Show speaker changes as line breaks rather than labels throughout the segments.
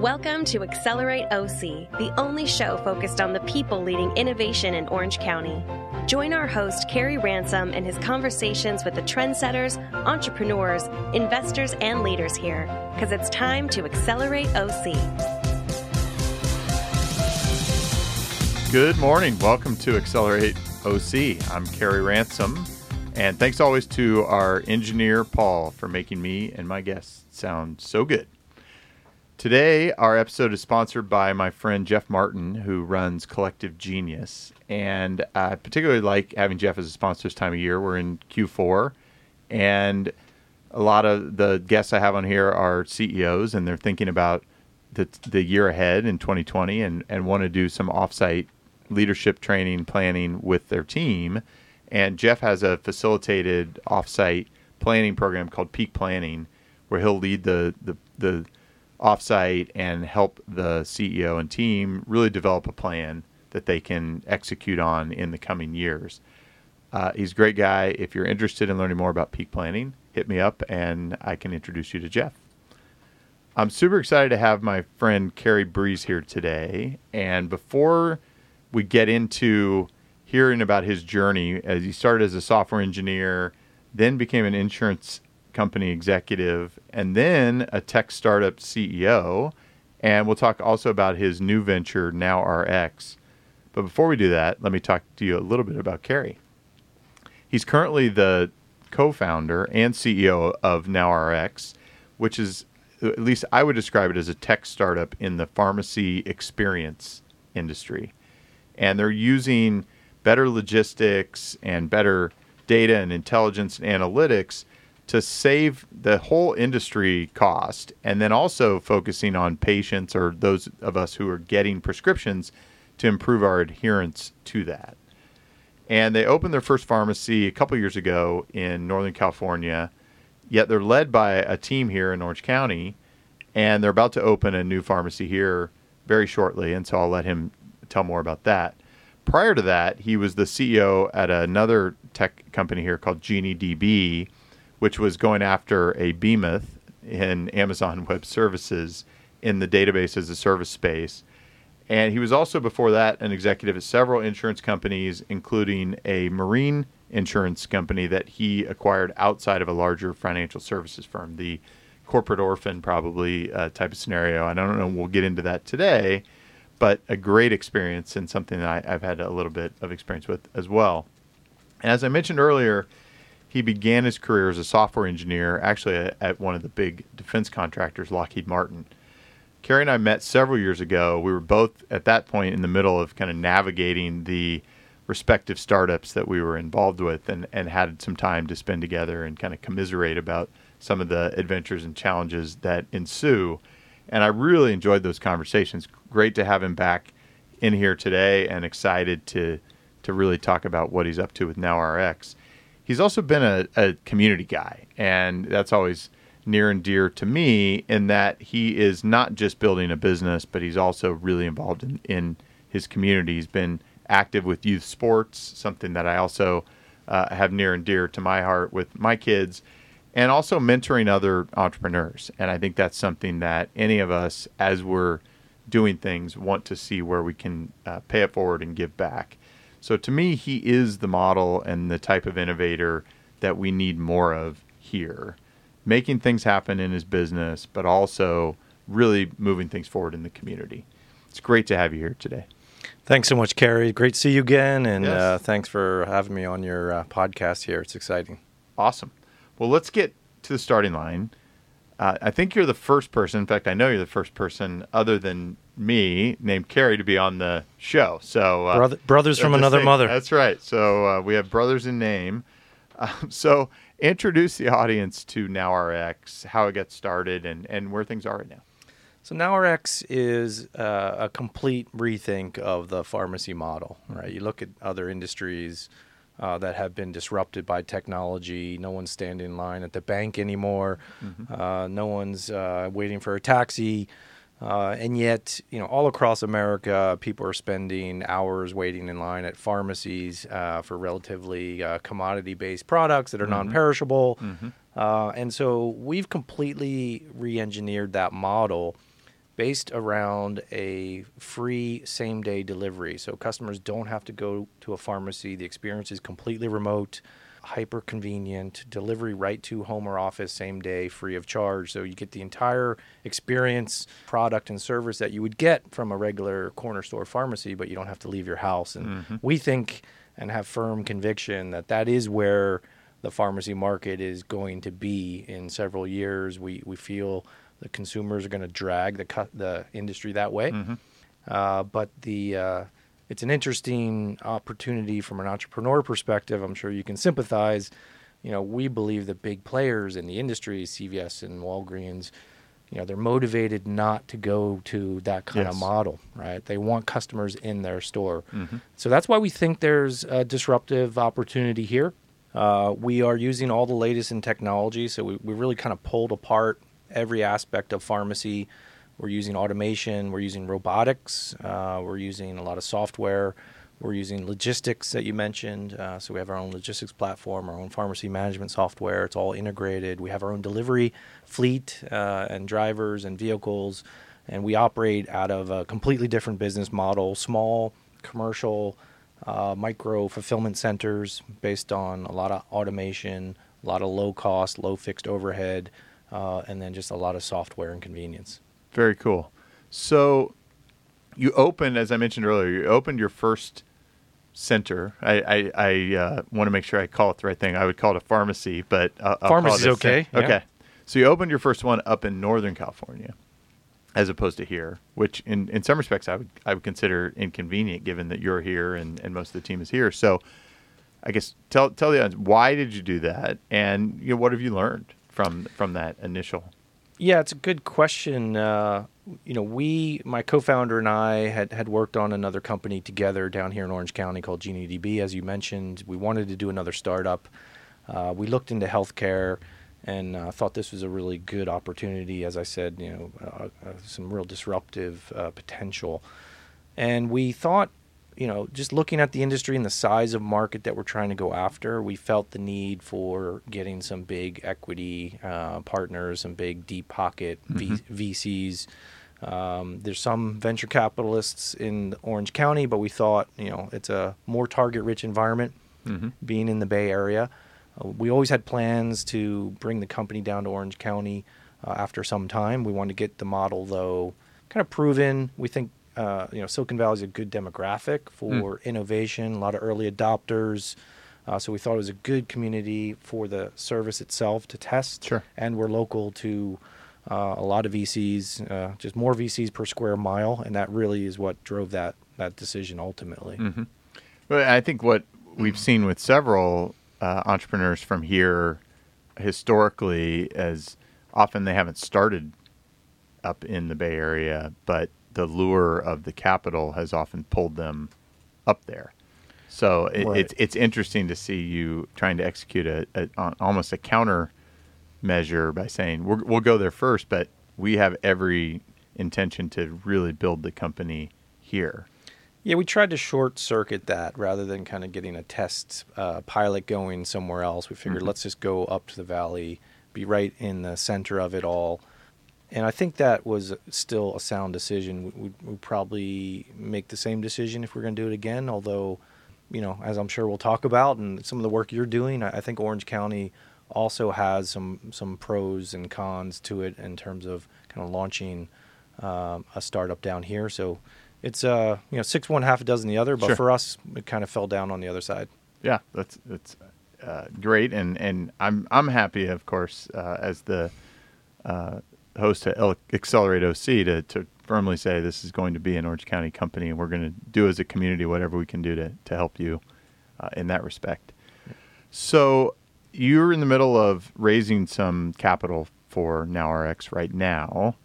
Welcome to Accelerate OC, the only show focused on the people leading innovation in Orange County. Join our host, Kerry Ransom, in his conversations with the trendsetters, entrepreneurs, investors, and leaders here, because it's time to accelerate OC.
Good morning. Welcome to Accelerate OC. I'm Kerry Ransom. And thanks always to our engineer, Paul, for making me and my guests sound so good. Today, our episode is sponsored by my friend Jeff Martin, who runs Collective Genius. And I particularly like having Jeff as a sponsor this time of year. We're in Q4, and a lot of the guests I have on here are CEOs, and they're thinking about the, the year ahead in 2020 and, and want to do some offsite leadership training planning with their team. And Jeff has a facilitated offsite planning program called Peak Planning, where he'll lead the, the, the offsite and help the CEO and team really develop a plan that they can execute on in the coming years. Uh, he's a great guy. If you're interested in learning more about peak planning, hit me up and I can introduce you to Jeff. I'm super excited to have my friend Cary Breese here today. And before we get into hearing about his journey, as he started as a software engineer, then became an insurance company executive, and then a tech startup CEO. And we'll talk also about his new venture, NowRx. But before we do that, let me talk to you a little bit about Kerry. He's currently the co founder and CEO of NowRx, which is, at least I would describe it as a tech startup in the pharmacy experience industry. And they're using better logistics and better data and intelligence and analytics to save the whole industry cost and then also focusing on patients or those of us who are getting prescriptions to improve our adherence to that. And they opened their first pharmacy a couple years ago in Northern California, yet they're led by a team here in Orange County, and they're about to open a new pharmacy here very shortly. And so I'll let him tell more about that. Prior to that, he was the CEO at another tech company here called GenieDB which was going after a behemoth in Amazon Web Services in the database as a service space. And he was also before that an executive at several insurance companies, including a marine insurance company that he acquired outside of a larger financial services firm, the corporate orphan, probably uh, type of scenario. I don't know, we'll get into that today, but a great experience and something that I, I've had a little bit of experience with as well. And as I mentioned earlier, he began his career as a software engineer, actually at one of the big defense contractors, Lockheed Martin. Kerry and I met several years ago. We were both at that point in the middle of kind of navigating the respective startups that we were involved with and, and had some time to spend together and kind of commiserate about some of the adventures and challenges that ensue. And I really enjoyed those conversations. Great to have him back in here today and excited to to really talk about what he's up to with NowRx he's also been a, a community guy, and that's always near and dear to me in that he is not just building a business, but he's also really involved in, in his community. He's been active with youth sports, something that I also uh, have near and dear to my heart with my kids, and also mentoring other entrepreneurs. And I think that's something that any of us, as we're doing things, want to see where we can uh, pay it forward and give back. So to me, he is the model and the type of innovator that we need more of here, making things happen in his business, but also really moving things forward in the community. It's great to have you here today.
Thanks so much, Kerry. Great to see you again, and yes. uh, thanks for having me on your uh, podcast here. It's exciting.
Awesome. Well, let's get to the starting line. Uh, I think you're the first person. In fact, I know you're the first person other than me named Carrie to be on the show. So
uh, Brother, brothers from another thing. mother.
That's right. So uh, we have brothers in name. Um, so introduce the audience to NowRx, how it got started, and and where things are right now.
So NowRx is uh, a complete rethink of the pharmacy model. Right. You look at other industries. Uh, that have been disrupted by technology. No one's standing in line at the bank anymore. Mm-hmm. Uh, no one's uh, waiting for a taxi. Uh, and yet, you know, all across America, people are spending hours waiting in line at pharmacies uh, for relatively uh, commodity-based products that are mm-hmm. non-perishable. Mm-hmm. Uh, and so we've completely re-engineered that model based around a free same day delivery. So customers don't have to go to a pharmacy. The experience is completely remote, hyper convenient, delivery right to home or office same day, free of charge. So you get the entire experience, product, and service that you would get from a regular corner store pharmacy, but you don't have to leave your house. And
Mm-hmm.
we think and have firm conviction that that is where the pharmacy market is going to be in several years. We, we feel the consumers are going to drag the the industry that way. Uh, but the uh, it's an interesting opportunity from an entrepreneur perspective. I'm sure you can sympathize. You know, we believe that big players in the industry, CVS and Walgreens, you know, they're motivated not to go to that kind of model, right? They want customers in their store. So that's why we think there's a disruptive opportunity here. Uh, we are using all the latest in technology, so we, we really kind of pulled apart every aspect of pharmacy. We're using automation, we're using robotics, uh, we're using a lot of software, we're using logistics that you mentioned. Uh, so we have our own logistics platform, our own pharmacy management software. It's all integrated. We have our own delivery fleet uh, and drivers and vehicles, and we operate out of a completely different business model small, commercial, uh, micro fulfillment centers based on a lot of automation, a lot of low cost, low fixed overhead, uh, and then just a lot of software and convenience.
Very cool. So you opened, as I mentioned earlier, you opened your first center. I I, I uh, want to make sure I call it the right thing. I would call it a pharmacy, but uh, I'll call
Pharmacy's
it a
okay, yeah.
Okay. So you opened your first one up in Northern California, as opposed to here, which in, in some respects I would I would consider inconvenient, given that you're here and, and most of the team is here. So I guess tell tell the audience why did you do that, and you know what have you learned from from that initial?
Yeah, it's a good question. Uh, you know, we, my co-founder and I, had had worked on another company together down here in Orange County called GenieDB. As you mentioned, we wanted to do another startup. Uh, we looked into healthcare and uh, thought this was a really good opportunity. As I said, you know, uh, uh, some real disruptive uh, potential. And we thought, you know, just looking at the industry and the size of market that we're trying to go after, we felt the need for getting some big equity uh, partners, some big deep pocket v- VCs. Um, there's some venture capitalists in Orange County, but we thought, you know, it's a more target rich environment being in the Bay Area. Uh, we always had plans to bring the company down to Orange County uh, after some time. We wanted to get the model, though, kind of proven. We think uh, you know Silicon Valley is a good demographic for innovation, a lot of early adopters. Uh, so we thought it was a good community for the service itself to test.
Sure.
And we're local to uh, a lot of VCs, uh, just more VCs per square mile, and that really is what drove that that decision ultimately.
Well, I think what we've seen with several uh, entrepreneurs from here historically, as often they haven't started up in the Bay Area, but the lure of the capital has often pulled them up there. So it,
Right.
it's it's interesting to see you trying to execute a, a on- almost a counter measure by saying we're, we'll go there first, but we have every intention to really build the company here.
Yeah, we tried to short circuit that rather than kind of getting a test uh, pilot going somewhere else. We figured let's just go up to the valley, be right in the center of it all. And I think that was still a sound decision. We would probably make the same decision if we're going to do it again. Although, you know, as I'm sure we'll talk about, and some of the work you're doing, I I think Orange County also has some some pros and cons to it in terms of kind of launching um, a startup down here. So it's uh you know six one half a dozen the other, but
Sure.
for us it kind of fell down on the other side.
Yeah, that's that's uh, great, and and I'm I'm happy, of course, uh, as the uh, host to Accelerate OC to to firmly say this is going to be an Orange County company, and we're going to do as a community whatever we can do to to help you uh, in that respect. So you're in the middle of raising some capital for NowRx right now,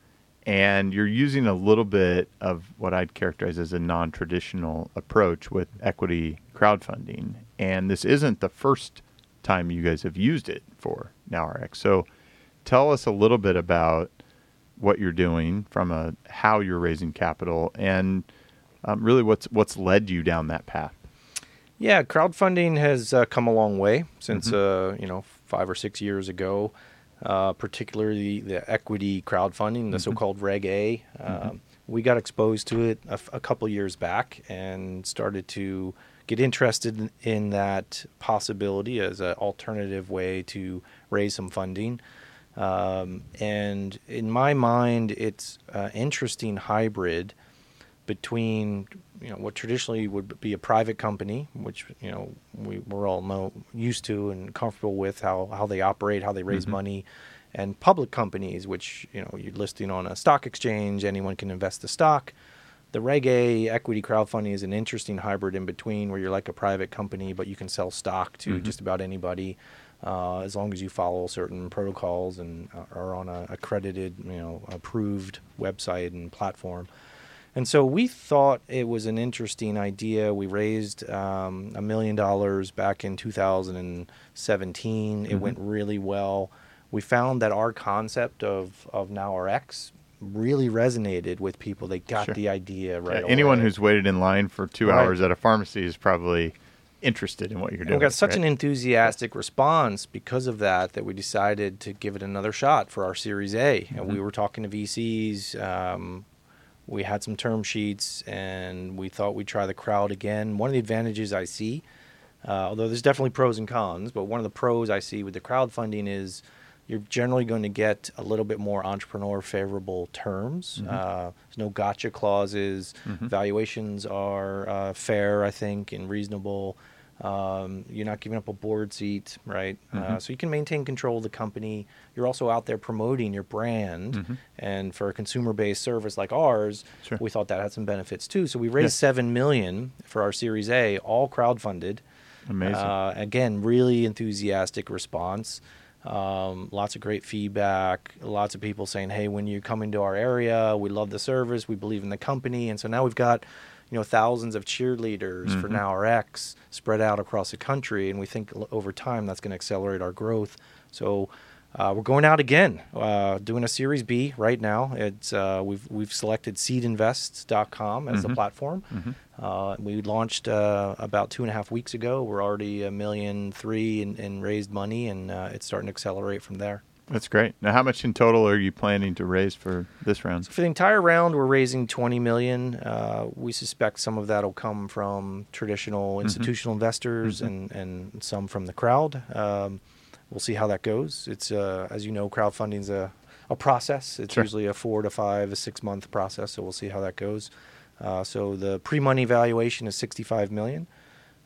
and you're using a little bit of what I'd characterize as a non-traditional approach with equity crowdfunding. And this isn't the first time you guys have used it for NowRx. So tell us a little bit about what you're doing from a how you're raising capital and um, really what's what's led you down that path.
Yeah, crowdfunding has uh, come a long way since uh, you know five or six years ago. uh, particularly the equity crowdfunding, the
Mhm.
so-called Reg A.
Mhm.
Um, we got exposed to it a, f- a couple years back and started to get interested in, in that possibility as an alternative way to raise some funding. Um, and in my mind, it's an interesting hybrid between you know what traditionally would be a private company, which you know we, we're all know, used to and comfortable with how, how they operate, how they raise
Mhm.
money, and public companies, which you know you're listing on a stock exchange, anyone can invest the stock. The Reg A equity crowdfunding is an interesting hybrid in between, where you're like a private company, but you can sell stock to
Mhm.
just about anybody, uh, as long as you follow certain protocols and uh, are on a accredited, you know, approved website and platform. And so we thought it was an interesting idea. We raised um, a million dollars back in 2017. It
Mhm.
went really well. We found that our concept of, of NowRx really resonated with people. They got
Sure.
the idea right
Yeah, anyone
away.
who's waited in line for two
Right.
hours at a pharmacy is probably interested in what you're
And
doing.
we got such
right?
an enthusiastic response because of that that we decided to give it another shot for our Series A. And we were talking to VCs. Um, we had some term sheets, and we thought we'd try the crowd again. One of the advantages I see, uh, although there's definitely pros and cons, but one of the pros I see with the crowdfunding is you're generally going to get a little bit more entrepreneur favorable terms.
Mhm.
Uh, there's no gotcha clauses.
Mhm.
Valuations are uh, fair, I think, and reasonable. Um, you're not giving up a board seat, right? Uh,
Mhm.
so you can maintain control of the company. You're also out there promoting your brand.
Mhm.
And for a consumer-based service like ours,
Sure.
we thought that had some benefits too. So we raised
Yeah.
seven million for our Series A, all crowdfunded.
Amazing.
Uh, again, really enthusiastic response. Um, lots of great feedback. Lots of people saying, "Hey, when you come into our area, we love the service. We believe in the company." And so now we've got, you know, thousands of cheerleaders for
Mhm.
Now spread out across the country, and we think over time that's going to accelerate our growth. So. Uh, we're going out again, uh, doing a Series B right now. It's uh, we've we've selected seedinvest.com as the
Mhm.
platform.
Mhm.
Uh, we launched uh, about two and a half weeks ago. We're already a million three in, in raised money, and uh, it's starting to accelerate from there.
That's great. Now, how much in total are you planning to raise for this round?
So for the entire round, we're raising 20 million. Uh, we suspect some of that will come from traditional institutional investors
Mhm.
and, and some from the crowd. Um, we'll see how that goes. It's uh, as you know, crowdfunding is a, a process. It's
Sure.
usually a four to five, a six month process. So we'll see how that goes. Uh, so the pre-money valuation is 65 million.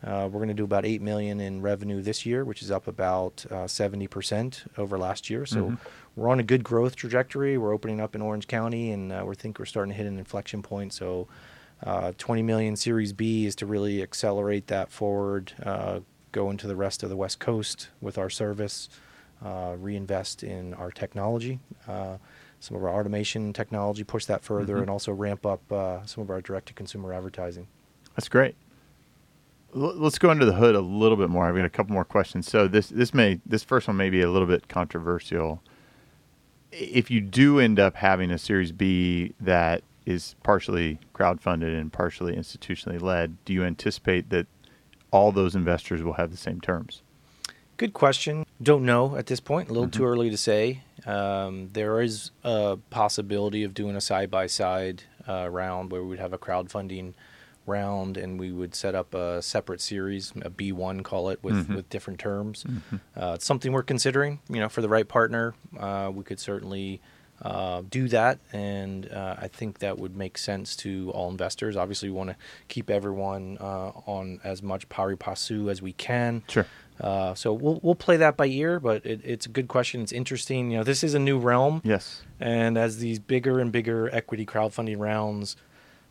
Uh, we're going to do about 8 million in revenue this year, which is up about uh, 70% over last year. So
Mhm.
we're on a good growth trajectory. We're opening up in Orange County, and uh, we think we're starting to hit an inflection point. So, uh, 20 million Series B is to really accelerate that forward, uh, go into the rest of the West Coast with our service, uh, reinvest in our technology, uh, some of our automation technology, push that further,
Mhm.
and also ramp up uh, some of our direct-to-consumer advertising.
That's great. Let's go under the hood a little bit more. I've got a couple more questions. So this this may this first one may be a little bit controversial. If you do end up having a Series B that is partially crowdfunded and partially institutionally led, do you anticipate that all those investors will have the same terms?
Good question. Don't know at this point. A little
Mhm.
too early to say. Um, there is a possibility of doing a side by side round where we'd have a crowdfunding round and we would set up a separate series, a B1, call it, with,
Mhm.
with different terms.
Mhm.
Uh, it's something we're considering. You know, for the right partner, uh, we could certainly uh, do that, and uh, I think that would make sense to all investors. Obviously, we want to keep everyone uh, on as much pari passu as we can.
Sure.
Uh, so we'll we'll play that by ear, but it, it's a good question. It's interesting. You know, this is a new realm,
Yes.
and as these bigger and bigger equity crowdfunding rounds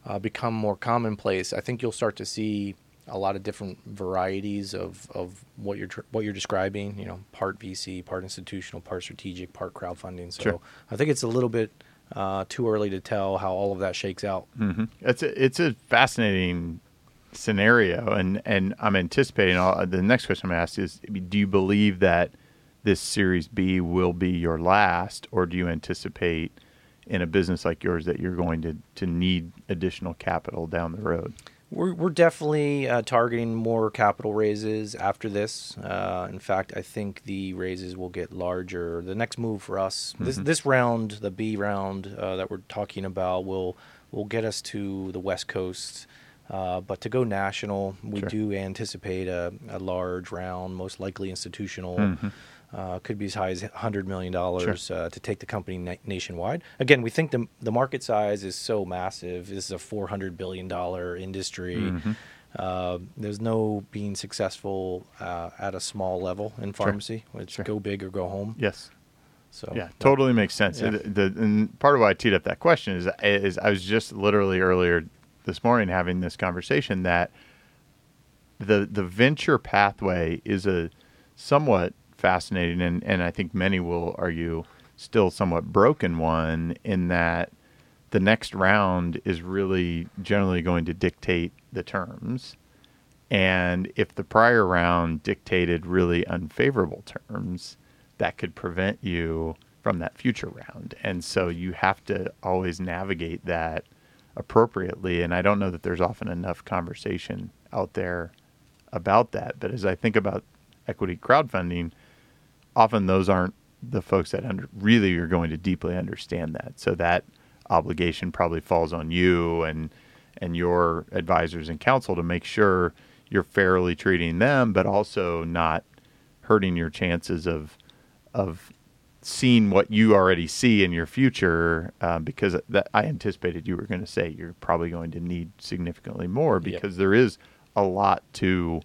uh, become more commonplace, I think you'll start to see a lot of different varieties of, of what you're tr- what you're describing. You know, part VC, part institutional, part strategic, part crowdfunding. So
Sure.
I think it's a little bit uh, too early to tell how all of that shakes out.
hmm It's a, it's a fascinating scenario, and and I'm anticipating. All, the next question I'm going to ask is: Do you believe that this Series B will be your last, or do you anticipate in a business like yours that you're going to to need additional capital down the road?
We're, we're definitely uh, targeting more capital raises after this. Uh, in fact, I think the raises will get larger. The next move for us, this this round, the B round uh, that we're talking about, will will get us to the West Coast. Uh, but to go national, we
Sure.
do anticipate a, a large round, most likely institutional. Uh, could be as high as $100 million uh, to take the company na- nationwide. Again, we think the, the market size is so massive. This is a $400 billion industry. Uh, there's no being successful uh, at a small level in pharmacy. It's
Sure.
go big or go home.
Yes.
So
Yeah, totally makes sense.
Yeah.
It- the, and part of why I teed up that question is, is I was just literally earlier this morning having this conversation that the the venture pathway is a somewhat fascinating and, and I think many will argue still somewhat broken one in that the next round is really generally going to dictate the terms. And if the prior round dictated really unfavorable terms, that could prevent you from that future round. And so you have to always navigate that appropriately. And I don't know that there's often enough conversation out there about that. But as I think about equity crowdfunding, often those aren't the folks that under, really are going to deeply understand that. So that obligation probably falls on you and and your advisors and counsel to make sure you're fairly treating them, but also not hurting your chances of of seeing what you already see in your future. Uh, because that I anticipated you were going to say you're probably going to need significantly more
Yep.
because there is a lot to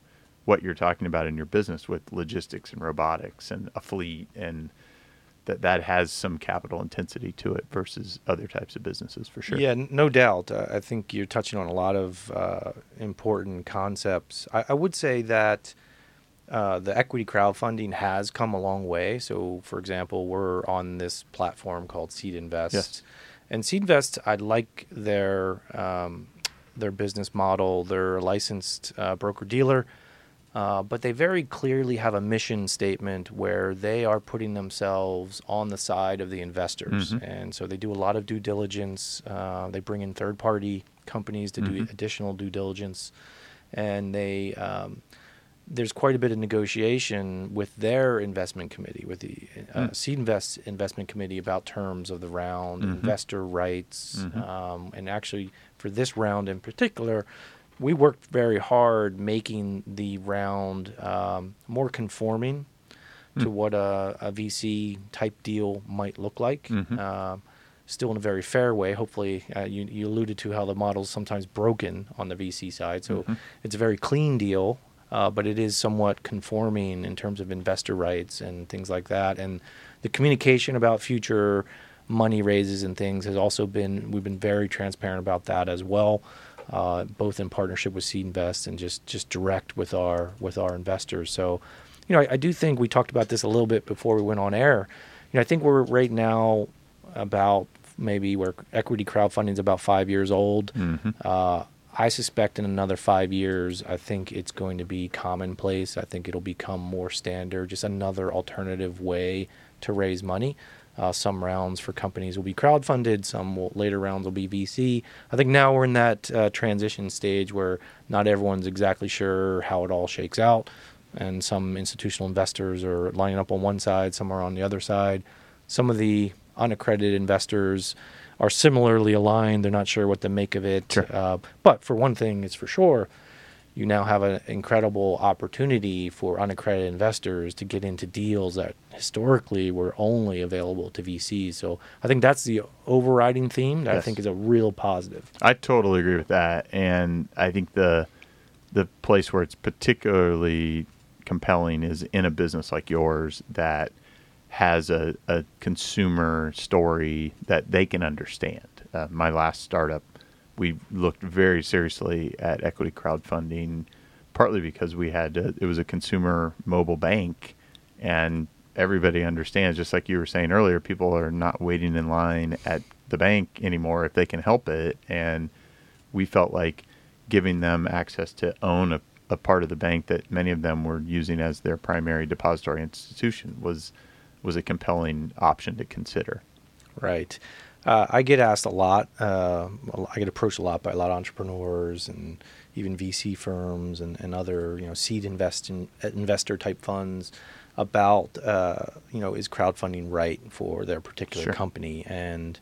what you're talking about in your business with logistics and robotics and a fleet and that that has some capital intensity to it versus other types of businesses for sure.
Yeah, no doubt. Uh, I think you're touching on a lot of uh, important concepts. I, I would say that uh, the equity crowdfunding has come a long way. So, for example, we're on this platform called SeedInvest,
Yes.
and SeedInvest, I like their um, their business model. They're a licensed uh, broker dealer. Uh, but they very clearly have a mission statement where they are putting themselves on the side of the investors.
Mhm.
And so they do a lot of due diligence. Uh, they bring in third party companies to do
Mhm.
additional due diligence. And they. Um, there's quite a bit of negotiation with their investment committee, with the uh,
Mm.
SeedInvest investment committee about terms of the round,
Mhm.
investor rights,
Mhm.
um, and actually for this round in particular, we worked very hard making the round um, more conforming to
Mm.
what a, a VC type deal might look like.
Mhm.
Um, still in a very fair way. Hopefully, uh, you, you alluded to how the model's sometimes broken on the VC side. So
Mhm.
it's a very clean deal, uh, but it is somewhat conforming in terms of investor rights and things like that. And the communication about future money raises and things has also been, we've been very transparent about that as well. Uh, both in partnership with SeedInvest and just, just direct with our with our investors. So, you know, I, I do think we talked about this a little bit before we went on air. You know, I think we're right now about maybe where equity crowdfunding is about five years old.
Mhm.
Uh, I suspect in another five years, I think it's going to be commonplace. I think it'll become more standard, just another alternative way to raise money. Uh, some rounds for companies will be crowdfunded, some will, later rounds will be VC. I think now we're in that uh, transition stage where not everyone's exactly sure how it all shakes out, and some institutional investors are lining up on one side, some are on the other side. Some of the unaccredited investors are similarly aligned; they're not sure what to make of it.
Sure.
Uh, but for one thing, it's for sure, you now have an incredible opportunity for unaccredited investors to get into deals that historically were only available to VCs. So I think that's the overriding theme that I think is a real positive.
I totally agree with that, and I think the the place where it's particularly compelling is in a business like yours that has a, a consumer story that they can understand. Uh, my last startup, we looked very seriously at equity crowdfunding, partly because we had it was a consumer mobile bank, and everybody understands. Just like you were saying earlier, people are not waiting in line at the bank anymore if they can help it, and we felt like giving them access to own a, a part of the bank that many of them were using as their primary depository institution was was a compelling option to consider.
Right. Uh, I get asked a lot. Uh, I get approached a lot by a lot of entrepreneurs and even VC firms and, and other you know seed invest in, investor type funds about uh, you know is crowdfunding right for their particular
Sure.
company and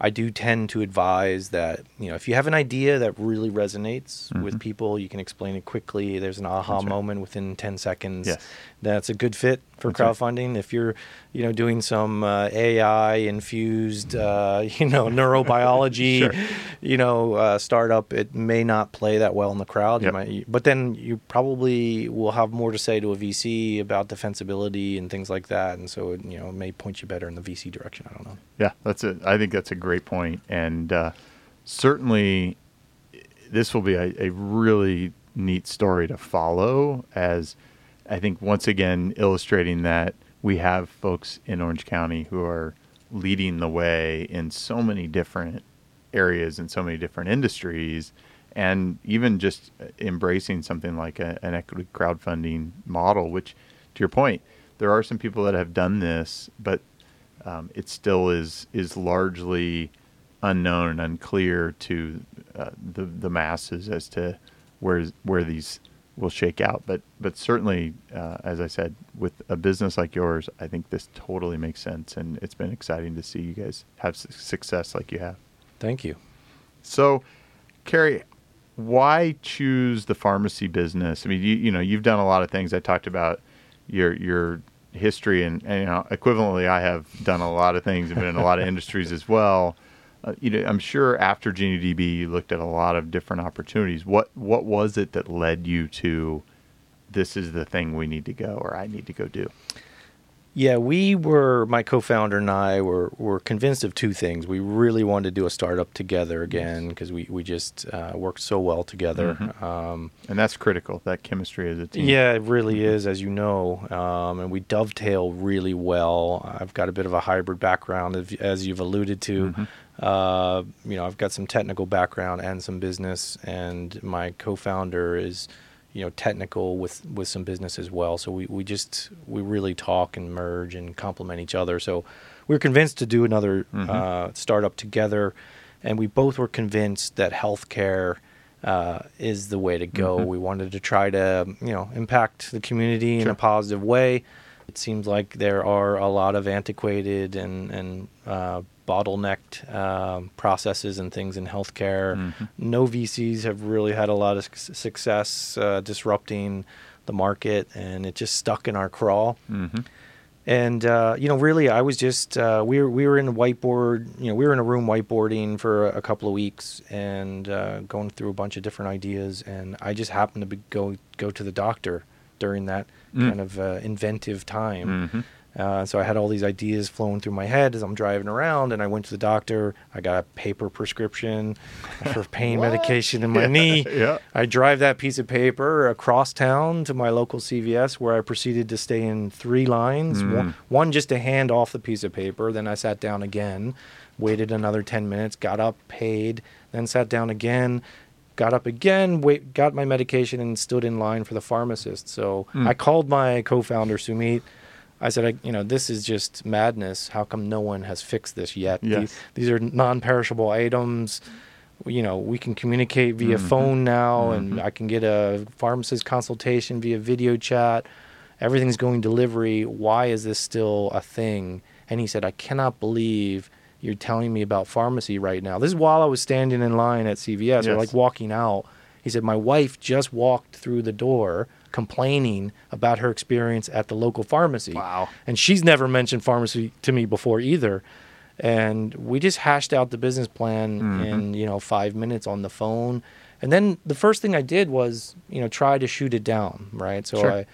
I do tend to advise that you know if you have an idea that really resonates with
Mhm.
people, you can explain it quickly. There's an aha
right.
moment within 10 seconds.
Yes.
That's a good fit for
That's right.
crowdfunding. If you're you know doing some uh, AI infused uh, you know neurobiology
Sure.
you know uh, startup, it may not play that well in the crowd. You
Yep.
might, but then you probably will have more to say to a VC about defensibility and things like that, and so it, you know it may point you better in the VC direction. I don't know.
Yeah, that's a. I think that's a great point, and uh, certainly this will be a, a really neat story to follow. As I think once again illustrating that we have folks in Orange County who are leading the way in so many different areas and so many different industries, and even just embracing something like a, an equity crowdfunding model. Which, to your point, there are some people that have done this, but um, it still is is largely unknown and unclear to uh, the the masses as to where where these will shake out. But but certainly, uh, as I said, with a business like yours, I think this totally makes sense, and it's been exciting to see you guys have su- success like you have.
Thank you.
So, Cary, why choose the pharmacy business? I mean, you you know, you've done a lot of things. I talked about your your history, and, and you know, equivalently, I have done a lot of things and been in a lot of industries as well. Uh, you know, I'm sure after GenieDB, you looked at a lot of different opportunities. What what was it that led you to this is the thing we need to go, or I need to go do?
Yeah, we were my co-founder and I were were convinced of two things. We really wanted to do a startup together again because we we just uh, worked so well together.
Mhm.
Um,
And that's critical. That chemistry as a team.
yeah, it really is, as you know, um, and we dovetail really well. I've got a bit of a hybrid background, as- you've alluded to.
Mhm.
Uh, you know, I've got some technical background and some business, and my co-founder is, you know, technical with with some business as well. So we we just we really talk and merge and complement each other. So we were convinced to do another
Mhm.
uh, startup together, and we both were convinced that healthcare. Uh, is the way to go.
Mhm.
We wanted to try to, you know, impact the community in a positive way. It seems like there are a lot of antiquated and and uh, bottlenecked um, processes and things in healthcare.
Mhm.
No VCs have really had a lot of success uh, disrupting the market, and it just stuck in our crawl.
hmm
And uh, you know, really, I was just uh, we were we were in a whiteboard. You know, we were in a room whiteboarding for a, couple of weeks and uh, going through a bunch of different ideas. And I just happened to be, go go to the doctor during that
Mm.
kind of uh, inventive time.
hmm
Uh, so I had all these ideas flowing through my head as I'm driving around, and I went to the doctor. I got a paper prescription for pain medication in my
Yeah,
knee.
yeah.
I drive that piece of paper across town to my local CVS, where I proceeded to stay in three lines.
Mm.
One, one just to hand off the piece of paper. Then I sat down again, waited another ten minutes, got up, paid, then sat down again. Got up again, wait, got my medication, and stood in line for the pharmacist. So
Mm.
I called my co-founder Sumit. I said, I, you know, this is just madness. How come no one has fixed this yet?
Yes.
These, these are non-perishable items. You know, we can communicate via
Mhm.
phone now,
Mhm.
and I can get a pharmacist consultation via video chat. Everything's going delivery. Why is this still a thing? And he said, I cannot believe you're telling me about pharmacy right now. This is while I was standing in line at CVS or
Yes.
like walking out. He said, My wife just walked through the door complaining about her experience at the local pharmacy.
Wow.
And she's never mentioned pharmacy to me before either. And we just hashed out the business plan
Mhm.
in, you know, five minutes on the phone. And then the first thing I did was, you know, try to shoot it down, right? So
Sure.
I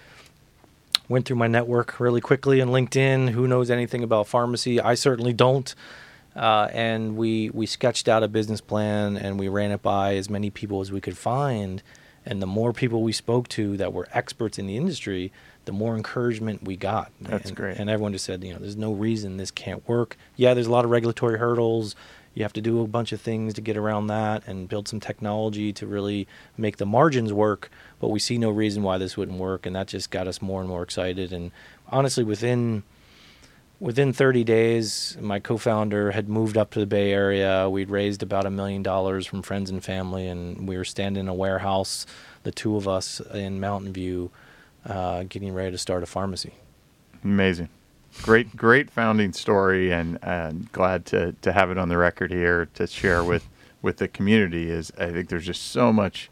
went through my network really quickly on LinkedIn. Who knows anything about pharmacy? I certainly don't. Uh, and we we sketched out a business plan and we ran it by as many people as we could find. And the more people we spoke to that were experts in the industry, the more encouragement we got.
That's
and,
great.
And everyone just said, you know, there's no reason this can't work. Yeah, there's a lot of regulatory hurdles. You have to do a bunch of things to get around that and build some technology to really make the margins work. But we see no reason why this wouldn't work, and that just got us more and more excited. And honestly, within within 30 days, my co-founder had moved up to the Bay Area. We'd raised about a million dollars from friends and family, and we were standing in a warehouse, the two of us in Mountain View, uh, getting ready to start a pharmacy.
Amazing. Great, great founding story, and, and glad to, to have it on the record here to share with, with the community. Is I think there's just so much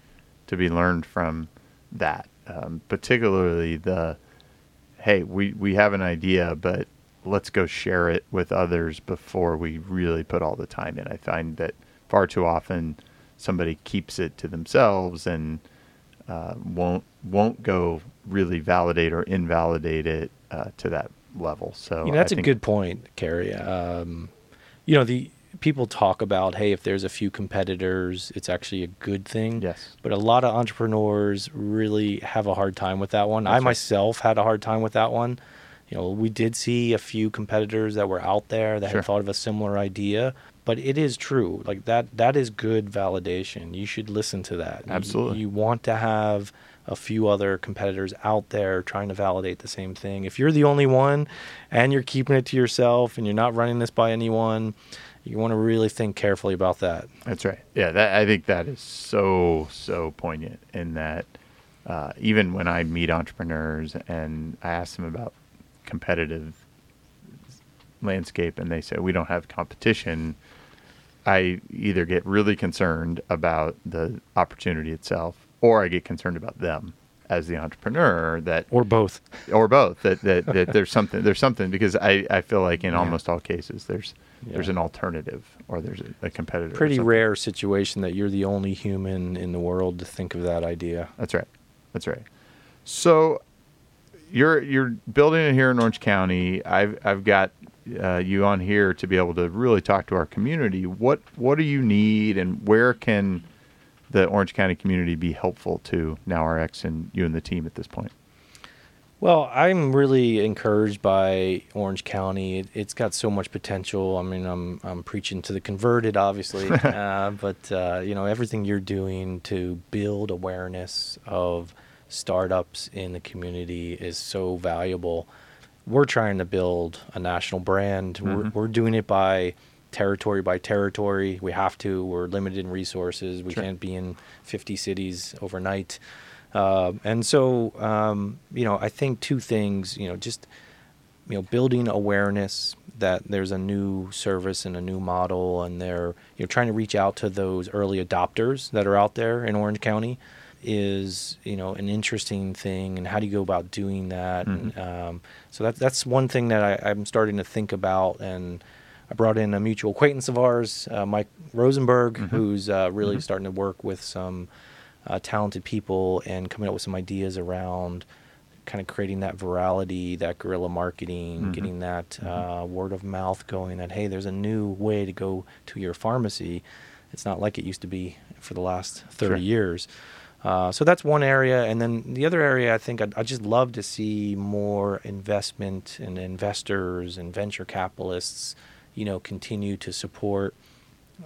to be learned from that, um, particularly the hey, we, we have an idea, but let's go share it with others before we really put all the time in. I find that far too often somebody keeps it to themselves and uh, won't won't go really validate or invalidate it uh, to that level. So
you know, that's a good point, Carrie. Um, you know the people talk about hey if there's a few competitors it's actually a good thing
yes
but a lot of entrepreneurs really have a hard time with that one that's i right. myself had a hard time with that one you know we did see a few competitors that were out there that sure. had thought of a similar idea but it is true like that that is good validation you should listen to that
absolutely
you, you want to have a few other competitors out there trying to validate the same thing if you're the only one and you're keeping it to yourself and you're not running this by anyone you want to really think carefully about that.
That's right. Yeah, that, I think that is so so poignant in that uh, even when I meet entrepreneurs and I ask them about competitive landscape and they say we don't have competition, I either get really concerned about the opportunity itself or I get concerned about them as the entrepreneur that
or both
or both that that, that there's something there's something because I, I feel like in yeah. almost all cases there's yeah. there's an alternative or there's a, a competitor.
Pretty rare situation that you're the only human in the world to think of that idea.
That's right. That's right. So you're you're building it here in Orange County. I've I've got uh, you on here to be able to really talk to our community. What what do you need, and where can the Orange County community be helpful to now NowRx and you and the team at this point?
Well, I'm really encouraged by Orange County. It, has got so much potential. I mean, I'm I'm preaching to the converted, obviously, uh, but uh, you know everything you're doing to build awareness of startups in the community is so valuable. We're trying to build a national brand. Mm-hmm. We're, we're doing it by territory by territory. We have to. We're limited in resources. We sure. can't be in 50 cities overnight. Uh, and so, um, you know, I think two things, you know, just, you know, building awareness that there's a new service and a new model and they're, you know, trying to reach out to those early adopters that are out there in Orange County is, you know, an interesting thing. And how do you go about doing that? Mm-hmm. And, um, so that's, that's one thing that I, I'm starting to think about and, I brought in a mutual acquaintance of ours, uh, Mike Rosenberg, mm-hmm. who's uh, really mm-hmm. starting to work with some uh, talented people and coming up with some ideas around kind of creating that virality, that guerrilla marketing, mm-hmm. getting that mm-hmm. uh, word of mouth going that, hey, there's a new way to go to your pharmacy. It's not like it used to be for the last 30 sure. years. Uh, so that's one area. And then the other area, I think I'd, I'd, just love to see more investment and investors and venture capitalists, you know, continue to support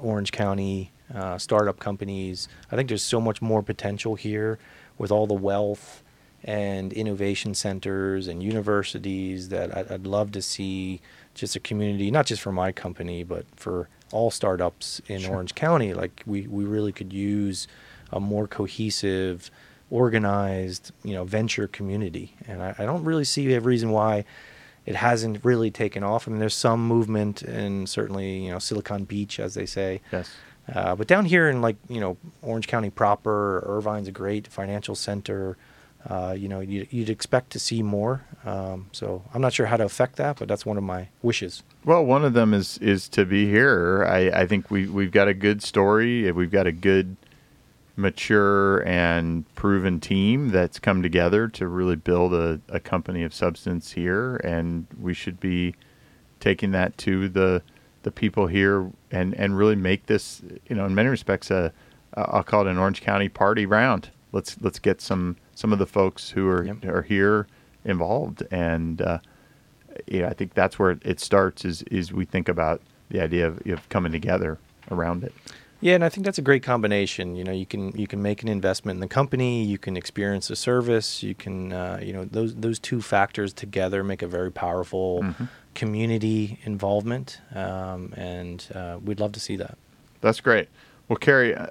Orange County uh, startup companies. I think there's so much more potential here with all the wealth and innovation centers and universities that I'd, I'd love to see just a community, not just for my company, but for all startups in sure. Orange County. Like we, we really could use a more cohesive, organized, you know, venture community. And I, I don't really see a reason why it hasn't really taken off. I mean, there's some movement in certainly, you know, Silicon Beach, as they say.
Yes.
Uh, but down here in like you know Orange County proper, Irvine's a great financial center. Uh, you know, you'd, you'd, expect to see more. Um, so I'm not sure how to affect that, but that's one of my wishes.
Well, one of them is is to be here. I, I think we we've got a good story. We've got a good, mature and proven team that's come together to really build a, a company of substance here, and we should be taking that to the the people here and and really make this you know in many respects a I'll call it an Orange County party round. Let's let's get some some of the folks who are yep. are here involved and uh, yeah I think that's where it starts is is we think about the idea of, of coming together around it.
Yeah, and I think that's a great combination. You know, you can you can make an investment in the company, you can experience a service, you can uh, you know those those two factors together make a very powerful
Mm-hmm.
community involvement, um, and uh, we'd love to see that.
That's great. Well, Cary, uh,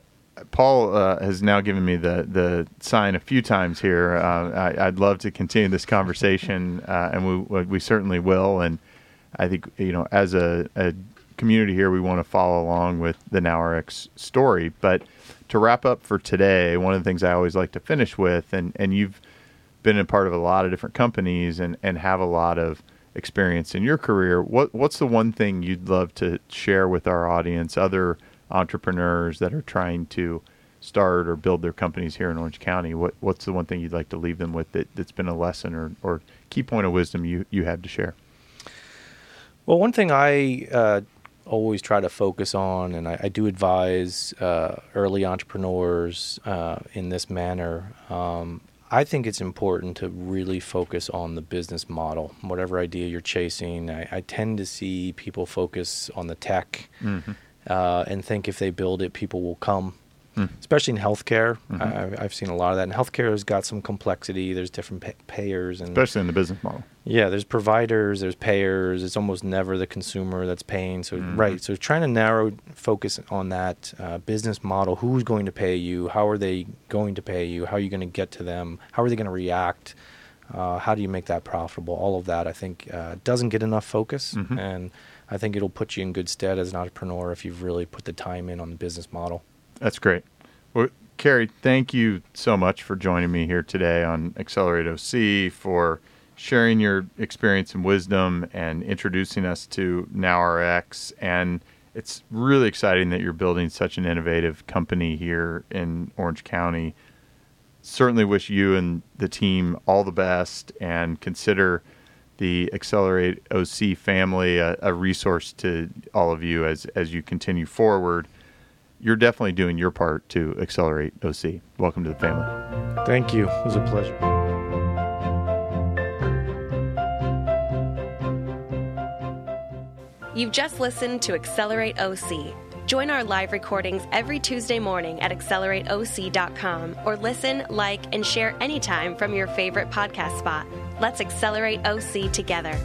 Paul uh, has now given me the the sign a few times here. Uh, I, I'd love to continue this conversation, uh, and we we certainly will. And I think you know, as a, a community here, we want to follow along with the NowRx story. But to wrap up for today, one of the things I always like to finish with, and and you've been a part of a lot of different companies and and have a lot of experience in your career. What what's the one thing you'd love to share with our audience, other entrepreneurs that are trying to start or build their companies here in Orange County? What what's the one thing you'd like to leave them with that, that's been a lesson or, or key point of wisdom you, you have to share?
Well, one thing I uh, always try to focus on, and I, I do advise uh, early entrepreneurs uh, in this manner. Um, I think it's important to really focus on the business model, whatever idea you're chasing. I, I tend to see people focus on the tech uh, and think if they build it, people will come. Especially in healthcare, I, I've seen a lot of that. And healthcare has got some complexity. There's different pay- payers, and
Especially in the business model.
yeah, there's providers, there's payers. It's almost never the consumer that's paying. So right, so trying to narrow focus on that uh, business model. Who's going to pay you? How are they going to pay you? How are you going to get to them? How are they going to react? Uh, how do you make that profitable? All of that, I think, uh, doesn't get enough focus, and I think it'll put you in good stead as an entrepreneur if you've really put the time in on the business model.
That's great. Well, Cary, thank you so much for joining me here today on Accelerate OC for sharing your experience and wisdom and introducing us to NowRx. And it's really exciting that you're building such an innovative company here in Orange County. Certainly wish you and the team all the best and consider the Accelerate OC family a, a resource to all of you as, as you continue forward you're definitely doing your part to accelerate OC. Welcome to the family.
Thank you. It was a pleasure.
You've just listened to Accelerate OC. Join our live recordings every Tuesday morning at accelerateoc.com or listen, like, and share anytime from your favorite podcast spot. Let's accelerate OC together.